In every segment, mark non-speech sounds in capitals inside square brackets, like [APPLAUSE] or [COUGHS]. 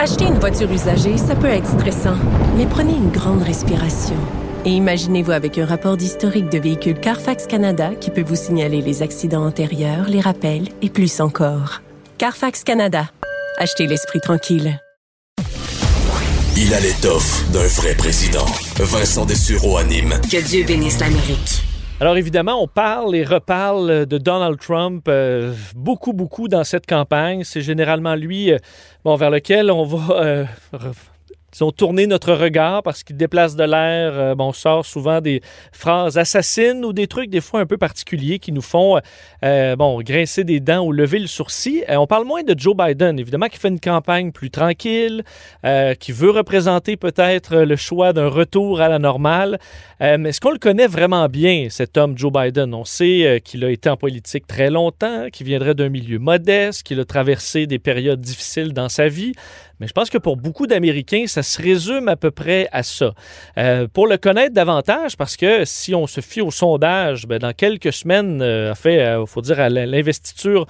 Acheter une voiture usagée, ça peut être stressant, mais prenez une grande respiration. Et imaginez-vous avec un rapport d'historique de véhicule Carfax Canada qui peut vous signaler les accidents antérieurs, les rappels et plus encore. Carfax Canada. Achetez l'esprit tranquille. Il a l'étoffe d'un vrai président. Vincent Dessureau anime. Que Dieu bénisse l'Amérique. Alors évidemment, on parle et reparle de Donald Trump euh, beaucoup, beaucoup dans cette campagne. C'est généralement lui euh, bon, vers lequel on va euh, ont tourné notre regard parce qu'il déplace de l'air. Euh, bon, on sort souvent des phrases assassines ou des trucs des fois un peu particuliers qui nous font euh, bon, grincer des dents ou lever le sourcil. Euh, on parle moins de Joe Biden, évidemment, qui fait une campagne plus tranquille, qui veut représenter peut-être le choix d'un retour à la normale. mais est-ce qu'on le connaît vraiment bien, cet homme Joe Biden? On sait qu'il a été en politique très longtemps, qu'il viendrait d'un milieu modeste, qu'il a traversé des périodes difficiles dans sa vie. Mais je pense que pour beaucoup d'Américains, ça se résume à peu près à ça. Euh, pour le connaître davantage, parce que si on se fie au sondage, ben, dans quelques semaines, euh, fait, il euh, faut dire à l'investiture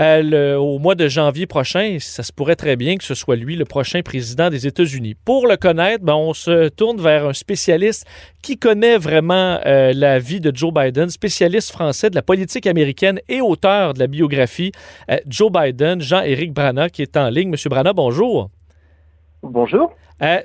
euh, au mois de janvier prochain, ça se pourrait très bien que ce soit lui le prochain président des États-Unis. Pour le connaître, ben, on se tourne vers un spécialiste qui connaît vraiment la vie de Joe Biden, spécialiste français de la politique américaine et auteur de la biographie Joe Biden, Jean-Éric Brana, qui est en ligne. Monsieur Brana, bonjour. Bonjour.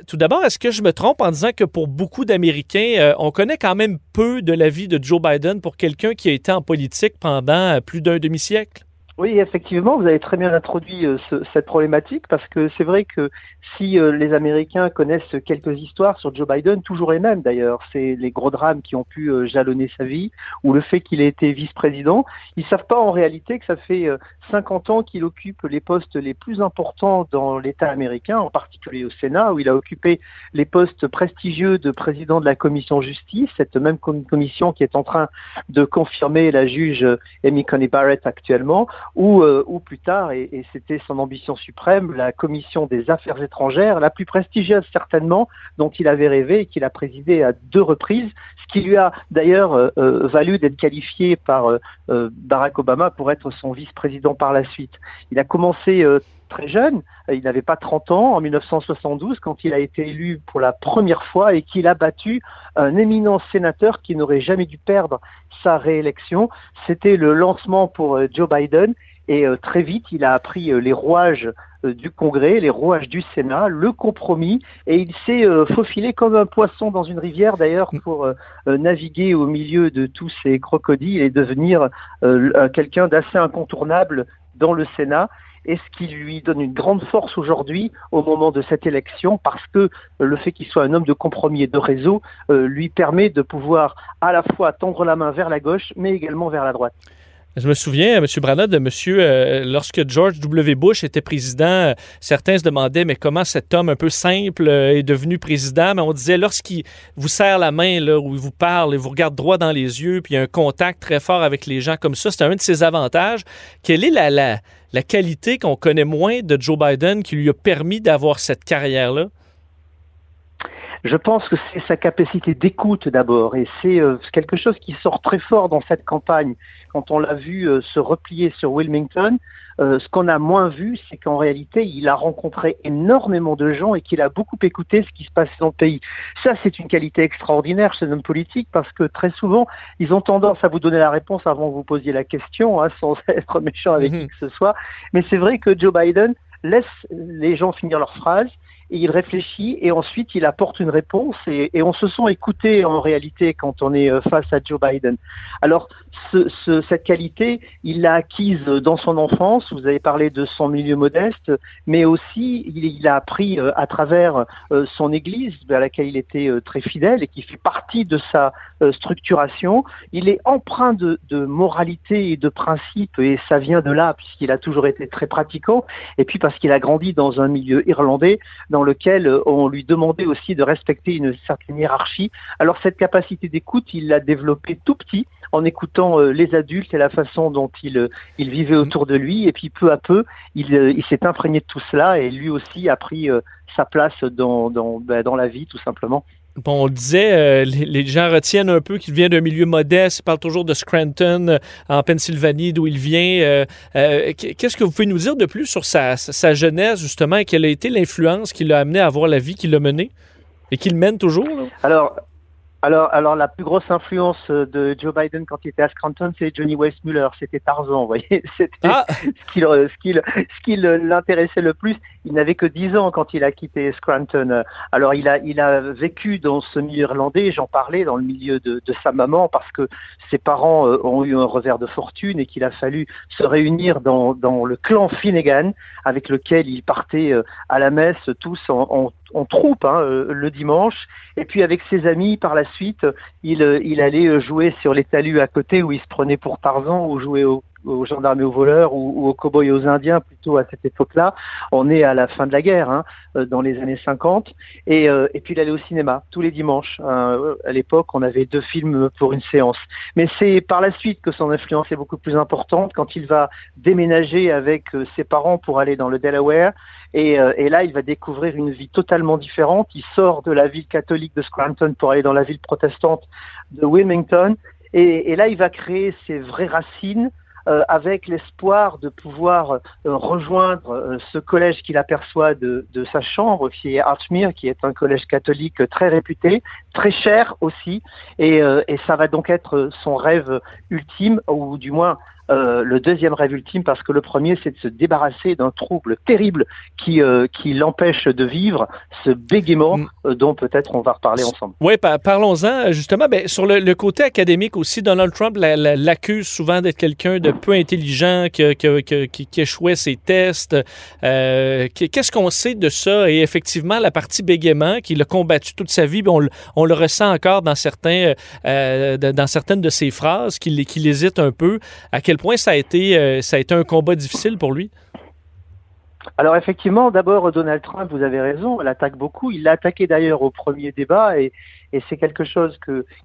tout d'abord, est-ce que je me trompe en disant que pour beaucoup d'Américains, on connaît quand même peu de la vie de Joe Biden pour quelqu'un qui a été en politique pendant plus d'un demi-siècle? Oui, effectivement, vous avez très bien introduit euh, cette problématique parce que c'est vrai que si euh, les Américains connaissent quelques histoires sur Joe Biden, toujours les mêmes d'ailleurs, c'est les gros drames qui ont pu euh, jalonner sa vie ou le fait qu'il ait été vice-président, ils savent pas en réalité que ça fait 50 ans qu'il occupe les postes les plus importants dans l'État américain, en particulier au Sénat, où il a occupé les postes prestigieux de président de la commission justice, cette même commission qui est en train de confirmer la juge Amy Coney Barrett actuellement ou, euh, plus tard, et, et c'était son ambition suprême, la commission des affaires étrangères, la plus prestigieuse certainement, dont il avait rêvé et qu'il a présidé à deux reprises, ce qui lui a d'ailleurs euh, euh, valu d'être qualifié par Barack Obama pour être son vice-président par la suite. Il a commencé très jeune, il n'avait pas 30 ans en 1972 quand il a été élu pour la première fois et qu'il a battu un éminent sénateur qui n'aurait jamais dû perdre sa réélection. C'était le lancement pour euh, Joe Biden et euh, très vite il a appris euh, les rouages du Congrès, les rouages du Sénat, le compromis, et il s'est faufilé comme un poisson dans une rivière d'ailleurs mm. pour naviguer au milieu de tous ces crocodiles et devenir quelqu'un d'assez incontournable dans le Sénat et ce qui lui donne une grande force aujourd'hui au moment de cette élection parce que le fait qu'il soit un homme de compromis et de réseau euh, lui permet de pouvoir à la fois tendre la main vers la gauche mais également vers la droite. Je me souviens, M. Branagh, de monsieur, euh, lorsque George W. Bush était président, euh, certains se demandaient, mais comment cet homme un peu simple est devenu président? Mais on disait, lorsqu'il vous serre la main, là, ou il vous parle, et vous regarde droit dans les yeux, puis il y a un contact très fort avec les gens comme ça, c'est un de ses avantages. Quelle est la qualité qu'on connaît moins de Joe Biden qui lui a permis d'avoir cette carrière-là? Je pense que c'est sa capacité d'écoute d'abord, et c'est euh, quelque chose qui sort très fort dans cette campagne. Quand on l'a vu euh, se replier sur Wilmington, euh, ce qu'on a moins vu, c'est qu'en réalité, il a rencontré énormément de gens et qu'il a beaucoup écouté ce qui se passe dans le pays. Ça, c'est une qualité extraordinaire chez un homme politique parce que très souvent, ils ont tendance à vous donner la réponse avant que vous posiez la question, hein, [LAUGHS] sans être méchant avec mhm. qui que ce soit. Mais c'est vrai que Joe Biden laisse les gens finir leurs phrases il réfléchit et ensuite il apporte une réponse et, on se sent écouté en réalité quand on est euh, face à Joe Biden. Alors ce, ce, cette qualité, il l'a acquise dans son enfance. Vous avez parlé de son milieu modeste, mais aussi il, il a appris euh, à travers euh, son Église, vers laquelle il était très fidèle et qui fait partie de sa structuration. Il est empreint de, de moralité et de principes et ça vient de là puisqu'il a toujours été très pratiquant et puis parce qu'il a grandi dans un milieu irlandais dans lequel euh, on lui demandait aussi de respecter une certaine hiérarchie. Alors cette capacité d'écoute, il l'a développée tout petit en écoutant euh, les adultes et la façon dont il, euh, il vivait autour de lui. Et puis peu à peu, il, il s'est imprégné de tout cela et lui aussi a pris sa place dans, dans, ben, dans la vie tout simplement. On le disait, les, gens retiennent un peu qu'il vient d'un milieu modeste. Il parle toujours de Scranton, en Pennsylvanie, d'où il vient. Qu'est-ce que vous pouvez nous dire de plus sur sa, sa jeunesse, justement, et quelle a été l'influence qui l'a amené à avoir la vie qu'il a menée et qu'il mène toujours? Alors, alors, alors la plus grosse influence euh, de Joe Biden quand il était à Scranton, c'est Johnny Weissmuller. C'était Tarzan, vous voyez. [LAUGHS] C'était ah. ce qui, euh, ce qui, l'intéressait le plus. Il n'avait que 10 ans quand il a quitté Scranton. Alors, il a, il a vécu dans ce milieu irlandais. J'en parlais dans le milieu de, de, sa maman parce que ses parents euh, ont eu un revers de fortune et qu'il a fallu se réunir dans, dans le clan Finnegan avec lequel il partait à la messe tous en, en en troupe hein, euh, le dimanche. Et puis avec ses amis, par la suite, il, euh, il allait jouer sur les talus à côté où il se prenait pour Tarzan ou jouer aux gendarmes et aux voleurs ou, aux cow-boys et aux indiens plutôt à cette époque-là. On est à la fin de la guerre, hein, euh, dans les années 50. Et, et puis il allait au cinéma tous les dimanches. Hein. À l'époque, on avait deux films pour une séance. Mais c'est par la suite que son influence est beaucoup plus importante quand il va déménager avec ses parents pour aller dans le Delaware euh, et, là, il va découvrir une vie totalement différente. Il sort de la ville catholique de Scranton pour aller dans la ville protestante de Wilmington. Et, là, il va créer ses vraies racines euh, avec l'espoir de pouvoir euh, rejoindre ce collège qu'il aperçoit de, sa chambre, qui est Archmere, qui est un collège catholique très réputé, très cher aussi. Et ça va donc être son rêve ultime, ou du moins euh, le deuxième rêve ultime parce que le premier c'est de se débarrasser d'un trouble terrible qui euh, qui l'empêche de vivre, ce bégaiement mm. euh, dont peut-être on va reparler ensemble. Oui, parlons-en justement. Ben, sur le, côté académique aussi, Donald Trump l'accuse souvent d'être quelqu'un de peu intelligent, qui, qui, qui, échouait ses tests. Qu'est-ce qu'on sait de ça? Et effectivement, la partie bégaiement qu'il a combattu toute sa vie, on, on, le ressent encore dans certains dans certaines de ses phrases, qu'il qu'il hésite un peu. À quel point ça a été, euh, ça a été un combat difficile pour lui? Alors effectivement, d'abord Donald Trump, vous avez raison, il attaque beaucoup. Il l'a attaqué d'ailleurs au premier débat et, c'est quelque chose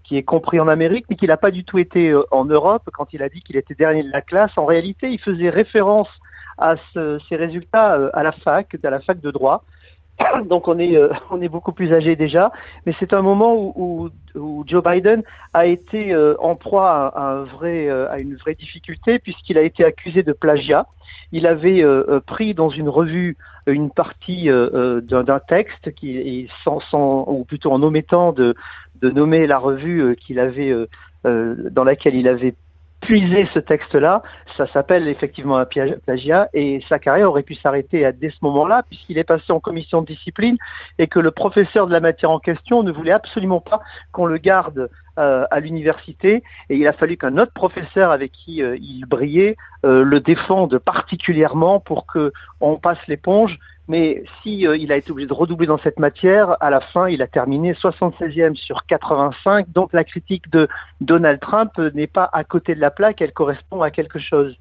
qui est compris en Amérique, mais qui n'a pas du tout été euh, en Europe quand il a dit qu'il était dernier de la classe. En réalité, il faisait référence à ces résultats euh, à la fac, à la fac de droit. [COUGHS] Donc on est euh, on est beaucoup plus âgé déjà, mais c'est un moment où, où, Joe Biden a été euh, en proie à, un vrai euh, à une vraie difficulté puisqu'il a été accusé de plagiat. Il avait pris dans une revue une partie d'un texte qui sans, sans ou plutôt en omettant de de nommer la revue qu'il avait dans laquelle il avait puiser ce texte-là, ça s'appelle effectivement un plagiat et sa carrière aurait pu s'arrêter dès ce moment-là puisqu'il est passé en commission de discipline et que le professeur de la matière en question ne voulait absolument pas qu'on le garde euh, à l'université et il a fallu qu'un autre professeur avec qui euh, il brillait euh, le défende particulièrement pour que on passe l'éponge. Mais si il a été obligé de redoubler dans cette matière, à la fin, il a terminé 76e sur 85. Donc la critique de Donald Trump n'est pas à côté de la plaque, elle correspond à quelque chose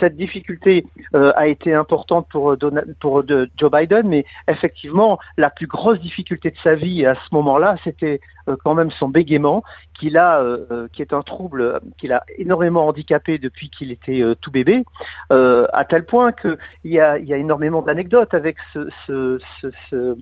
cette difficulté euh, a été importante pour, euh, de Joe Biden, mais effectivement, la plus grosse difficulté de sa vie à ce moment-là, c'était euh, quand même son bégaiement, qui est un trouble qu'il a énormément handicapé depuis qu'il était tout bébé, à tel point qu'il y a, énormément d'anecdotes avec ce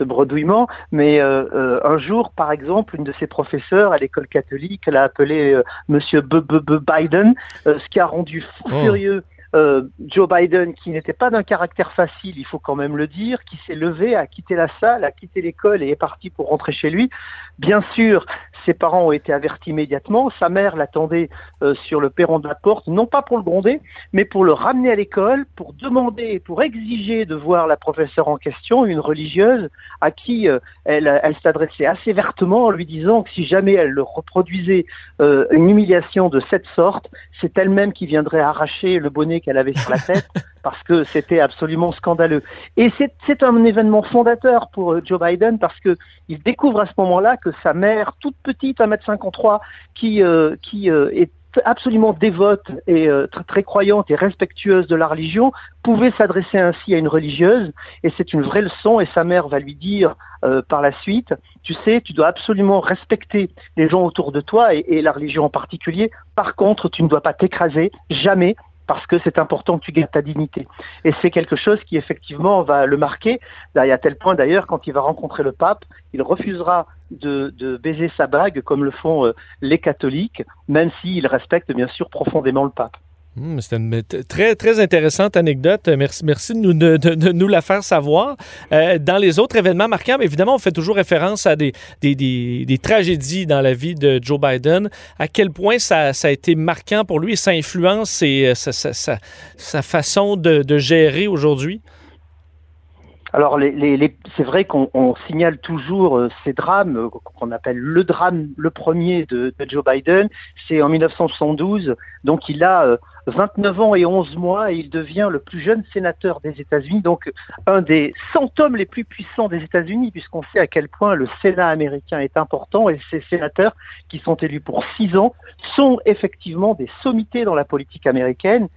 bredouillement, mais euh, euh, un jour, par exemple, une de ses professeurs à l'école catholique l'a appelé euh, Monsieur B -B -B Biden, ce qui a rendu fou oh. furieux euh, Joe Biden, qui n'était pas d'un caractère facile, il faut quand même le dire, qui s'est levé, a quitté la salle, a quitté l'école et est parti pour rentrer chez lui. Bien sûr, ses parents ont été avertis immédiatement. Sa mère l'attendait euh, sur le perron de la porte, non pas pour le gronder, mais pour le ramener à l'école, pour demander, pour exiger de voir la professeure en question, une religieuse, à qui euh, elle, s'adressait assez vertement en lui disant que si jamais elle le reproduisait une humiliation de cette sorte, c'est elle-même qui viendrait arracher le bonnet qu'elle avait sur la tête [LAUGHS] parce que c'était absolument scandaleux. Et c'est un événement fondateur pour euh, Joe Biden parce que il découvre à ce moment-là que sa mère, toute petite, 1m53, qui, euh, qui euh, est absolument dévote et très, très, croyante et respectueuse de la religion, pouvait s'adresser ainsi à une religieuse, et c'est une vraie leçon, et sa mère va lui dire par la suite, tu sais, tu dois absolument respecter les gens autour de toi, et, et la religion en particulier, par contre, tu ne dois pas t'écraser, jamais, parce que c'est important que tu gardes ta dignité. Et c'est quelque chose qui effectivement va le marquer, à tel point d'ailleurs quand il va rencontrer le pape, il refusera de, baiser sa bague comme le font euh, les catholiques, même s'il respecte bien sûr profondément le pape. Hmm, c'est une très, très intéressante anecdote. Merci, merci de, nous, la faire savoir. Euh, dans les autres événements marquants, évidemment, on fait toujours référence à des, des, des, tragédies dans la vie de Joe Biden. À quel point ça, a été marquant pour lui et ça influence et, euh, sa, façon de, gérer aujourd'hui? Alors, les, les, c'est vrai qu'on signale toujours euh, ces drames qu'on appelle le drame, le premier de, Joe Biden. C'est en 1972, donc il a 29 ans et 11 mois et il devient le plus jeune sénateur des États-Unis, donc un des 100 hommes les plus puissants des États-Unis, puisqu'on sait à quel point le Sénat américain est important et ces sénateurs qui sont élus pour 6 ans sont effectivement des sommités dans la politique américaine.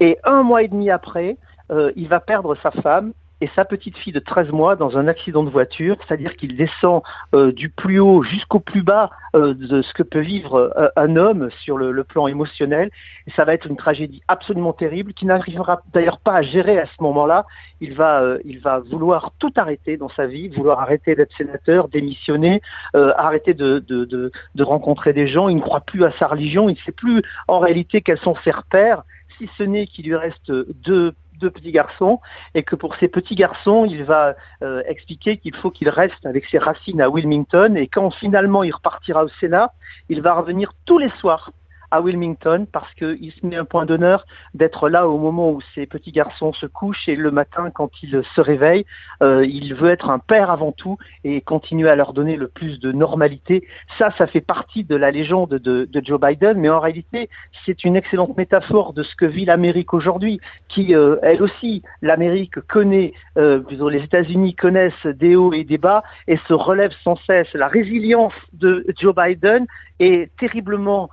Et un mois et demi après, euh, il va perdre sa femme et sa petite fille de 13 mois dans un accident de voiture, c'est-à-dire qu'il descend euh, du plus haut jusqu'au plus bas euh, de ce que peut vivre euh, un homme sur le, plan émotionnel. Et ça va être une tragédie absolument terrible qui n'arrivera d'ailleurs pas à gérer à ce moment-là. Il va, il va vouloir tout arrêter dans sa vie, vouloir arrêter d'être sénateur, démissionner, arrêter de, de rencontrer des gens. Il ne croit plus à sa religion, il ne sait plus en réalité quels sont ses repères si ce n'est qu'il lui reste deux petits garçons et que pour ces petits garçons, il va euh, expliquer qu'il faut qu'il reste avec ses racines à Wilmington et quand finalement il repartira au Sénat, il va revenir tous les soirs à Wilmington parce qu'il se met un point d'honneur d'être là au moment où ses petits garçons se couchent et le matin quand ils se réveillent, euh, il veut être un père avant tout et continuer à leur donner le plus de normalité. Ça, ça fait partie de la légende de, Joe Biden, mais en réalité, c'est une excellente métaphore de ce que vit l'Amérique aujourd'hui, qui, euh, elle aussi, l'Amérique connaît, euh, les États-Unis connaissent des hauts et des bas et se relève sans cesse. La résilience de Joe Biden est terriblement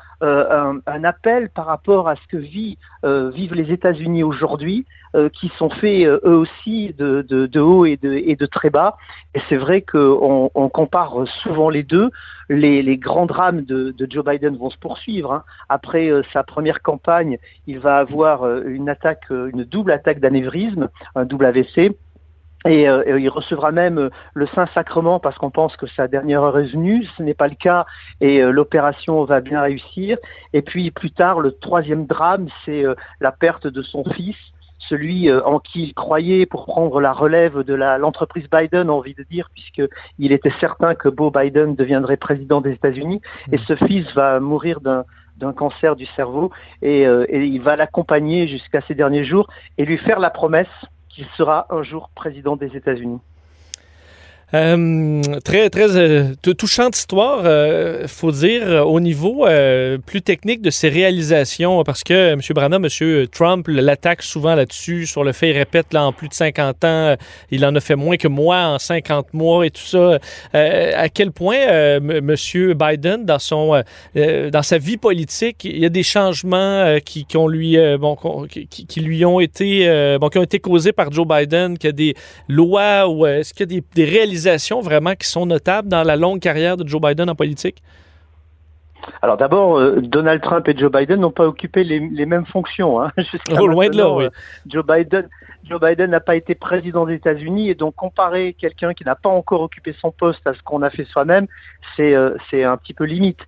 appel par rapport à ce que euh, vivent les États-Unis aujourd'hui, euh, qui sont faits eux aussi de, haut et de, très bas. Et c'est vrai qu'on on compare souvent les deux. Les, grands drames de, de, Joe Biden vont se poursuivre. Hein. Après sa première campagne, il va avoir une attaque, une double attaque d'anévrisme, un double AVC. Euh, et, il recevra même euh, le Saint-Sacrement parce qu'on pense que sa dernière heure est venue. Ce n'est pas le cas et euh, l'opération va bien réussir. Et puis plus tard, le troisième drame, c'est la perte de son fils, celui en qui il croyait pour prendre la relève de l'entreprise Biden, envie de dire, puisqu'il était certain que Beau Biden deviendrait président des États-Unis. Et ce fils va mourir d'un cancer du cerveau et, et il va l'accompagner jusqu'à ses derniers jours et lui faire la promesse qu'il sera un jour président des États-Unis. Euh, très, très euh, touchante histoire, euh, faut dire, euh, au niveau plus technique de ses réalisations, parce que M. Branham, M. Trump l'attaque souvent là-dessus, sur le fait, il répète, là, en plus de 50 ans, il en a fait moins que moi en 50 mois et tout ça. à quel point M. Biden, dans, son, dans sa vie politique, il y a des changements qui, qui, ont lui, bon, qui, qui, lui ont été, bon, qui ont été causés par Joe Biden, qu'il y a des lois ou est-ce qu'il y a des réalisations vraiment qui sont notables dans la longue carrière de Joe Biden en politique? Alors d'abord, euh, Donald Trump et Joe Biden n'ont pas occupé les, mêmes fonctions. Hein. [LAUGHS] Oh, loin de là, oui. Euh, Joe Biden, Joe Biden n'a pas été président des États-Unis et donc comparer quelqu'un qui n'a pas encore occupé son poste à ce qu'on a fait soi-même, c'est euh, c'est un petit peu limite.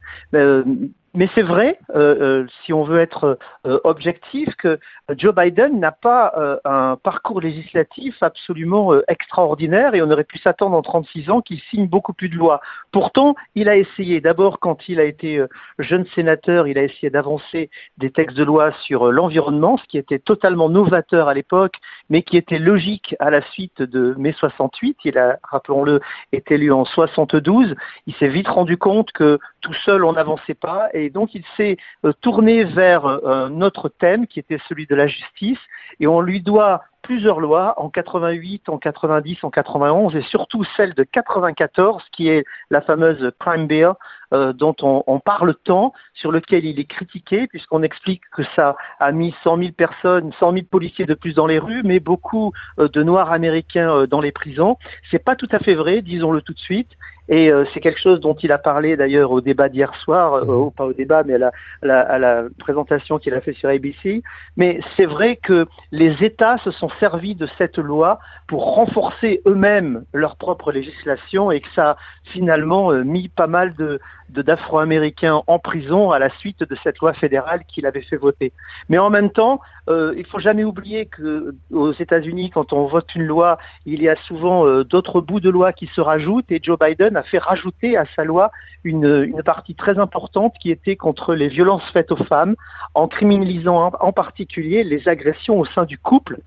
Mais c'est vrai, euh, euh, si on veut être euh, objectif, que Joe Biden n'a pas un parcours législatif absolument extraordinaire et on aurait pu s'attendre en 36 ans qu'il signe beaucoup plus de lois. Pourtant, il a essayé, d'abord quand il a été jeune sénateur, il a essayé d'avancer des textes de loi sur l'environnement, ce qui était totalement novateur à l'époque, mais qui était logique à la suite de mai 68. Il a, rappelons-le, été élu en 72. Il s'est vite rendu compte que tout seul on n'avançait pas et donc il s'est euh, tourné vers euh, un autre thème qui était celui de la justice et on lui doit plusieurs lois en 88, en 90, en 91 et surtout celle de 94 qui est la fameuse Crime Bill euh, dont on, parle tant, sur lequel il est critiqué puisqu'on explique que ça a mis 100 000 personnes, 100 000 policiers de plus dans les rues, mais beaucoup de Noirs américains dans les prisons. C'est pas tout à fait vrai, disons-le tout de suite. Et euh, c'est quelque chose dont il a parlé d'ailleurs au débat d'hier soir, euh, pas au débat, mais à la, à la présentation qu'il a fait sur ABC. Mais c'est vrai que les États se sont servis de cette loi pour renforcer eux-mêmes leur propre législation et que ça a finalement mis pas mal de, d'Afro-Américains en prison à la suite de cette loi fédérale qu'il avait fait voter. Mais en même temps, euh, il faut jamais oublier que aux États-Unis, quand on vote une loi, il y a souvent euh, d'autres bouts de loi qui se rajoutent et Joe Biden a fait rajouter à sa loi une, partie très importante qui était contre les violences faites aux femmes, en criminalisant en, particulier les agressions au sein du couple,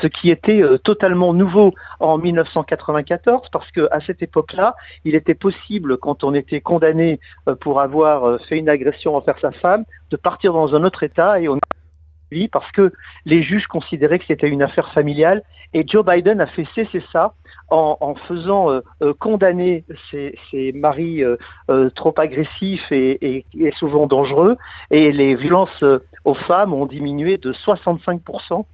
ce qui était euh, totalement nouveau en 1994 parce que à cette époque-là, il était possible quand on était condamné euh, pour avoir euh, fait une agression envers sa femme, de partir dans un autre État et on parce que les juges considéraient que c'était une affaire familiale et Joe Biden a fait cesser ça en, faisant euh, condamner ses, maris trop agressifs et, souvent dangereux et les violences aux femmes ont diminué de 65%.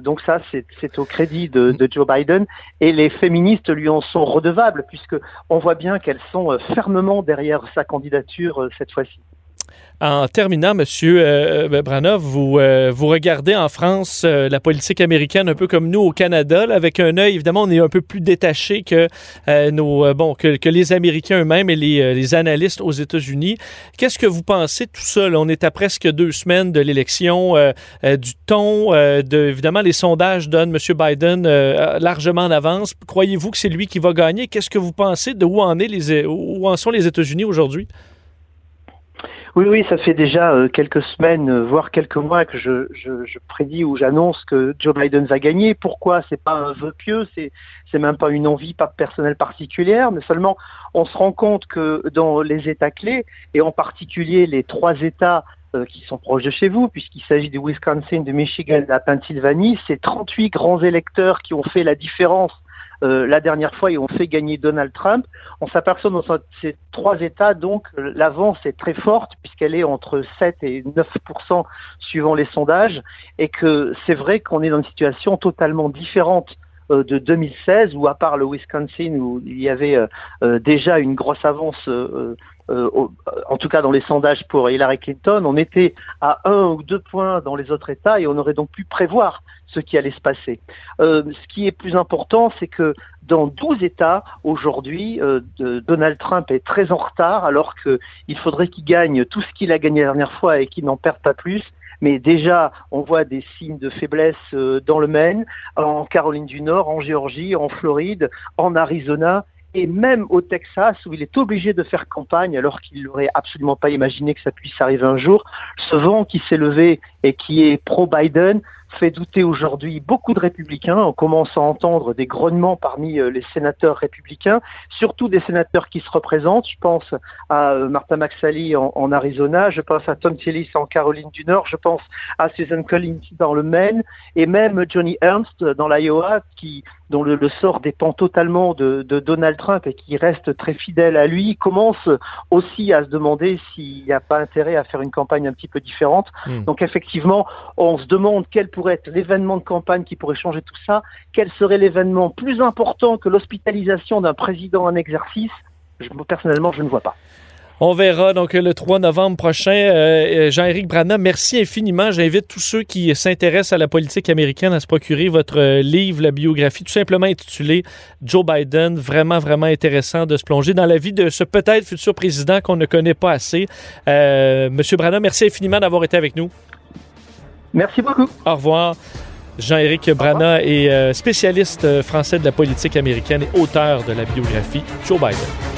donc ça, c'est au crédit de, de, Joe Biden et les féministes lui en sont redevables puisque on voit bien qu'elles sont fermement derrière sa candidature cette fois-ci. En terminant, Monsieur euh, euh Branov, vous, euh, vous regardez en France la politique américaine un peu comme nous au Canada, avec un œil, évidemment, on est un peu plus détaché que, nos, bon, que, les Américains eux-mêmes et les, les, analystes aux États-Unis. Qu'est-ce que vous pensez de tout ça? On est à presque deux semaines de l'élection, du ton, de, évidemment, les sondages donnent M. Biden largement en avance. Croyez-vous que c'est lui qui va gagner? Qu'est-ce que vous pensez de où en, est les, où en sont les États-Unis aujourd'hui? Oui, oui, ça fait déjà euh, quelques semaines, euh, voire quelques mois que je, je, prédis ou j'annonce que Joe Biden va gagner. Pourquoi? C'est pas un vœu pieux, c'est c'est même pas une envie pas personnelle particulière, mais seulement on se rend compte que dans les États clés et en particulier les trois États euh, qui sont proches de chez vous, puisqu'il s'agit du Wisconsin, de Michigan, de la Pennsylvanie, c'est 38 grands électeurs qui ont fait la différence euh, la dernière fois et ont fait gagner Donald Trump. On s'aperçoit dans ces trois États, donc l'avance est très forte puisqu'elle est entre 7 et 9% suivant les sondages et que c'est vrai qu'on est dans une situation totalement différente de 2016 où à part le Wisconsin où il y avait euh, déjà une grosse avance euh, en tout cas dans les sondages pour Hillary Clinton, on était à un ou deux points dans les autres États et on aurait donc pu prévoir ce qui allait se passer. Euh, ce qui est plus important, c'est que dans 12 États aujourd'hui, euh, Donald Trump est très en retard alors qu'il faudrait qu'il gagne tout ce qu'il a gagné la dernière fois et qu'il n'en perde pas plus. Mais déjà, on voit des signes de faiblesse dans le Maine, en Caroline du Nord, en Géorgie, en Floride, en Arizona et même au Texas, où il est obligé de faire campagne alors qu'il n'aurait absolument pas imaginé que ça puisse arriver un jour, ce vent qui s'est levé et qui est pro-Biden fait douter aujourd'hui beaucoup de républicains. On commence à entendre des grognements parmi euh, les sénateurs républicains, surtout des sénateurs qui se représentent. Je pense à euh, Martha McSally en, Arizona, je pense à Tom Tillis en Caroline du Nord, je pense à Susan Collins dans le Maine et même Johnny Ernst dans l'Iowa dont le, sort dépend totalement de, Donald Trump et qui reste très fidèle à lui, commence aussi à se demander s'il n'y a pas intérêt à faire une campagne un petit peu différente. Hmm. Donc effectivement, on se demande quel pourrait être l'événement de campagne qui pourrait changer tout ça, quel serait l'événement plus important que l'hospitalisation d'un président en exercice. Je, personnellement, je ne vois pas. On verra donc le 3 novembre prochain. Euh, euh, Jean-Éric Brana, merci infiniment. J'invite tous ceux qui s'intéressent à la politique américaine à se procurer votre euh, livre, la biographie, tout simplement intitulé Joe Biden. Vraiment, vraiment intéressant de se plonger dans la vie de ce peut-être futur président qu'on ne connaît pas assez. Monsieur Brana, merci infiniment d'avoir été avec nous. Merci beaucoup. Au revoir. Jean-Éric Brana est spécialiste français de la politique américaine et auteur de la biographie Joe Biden.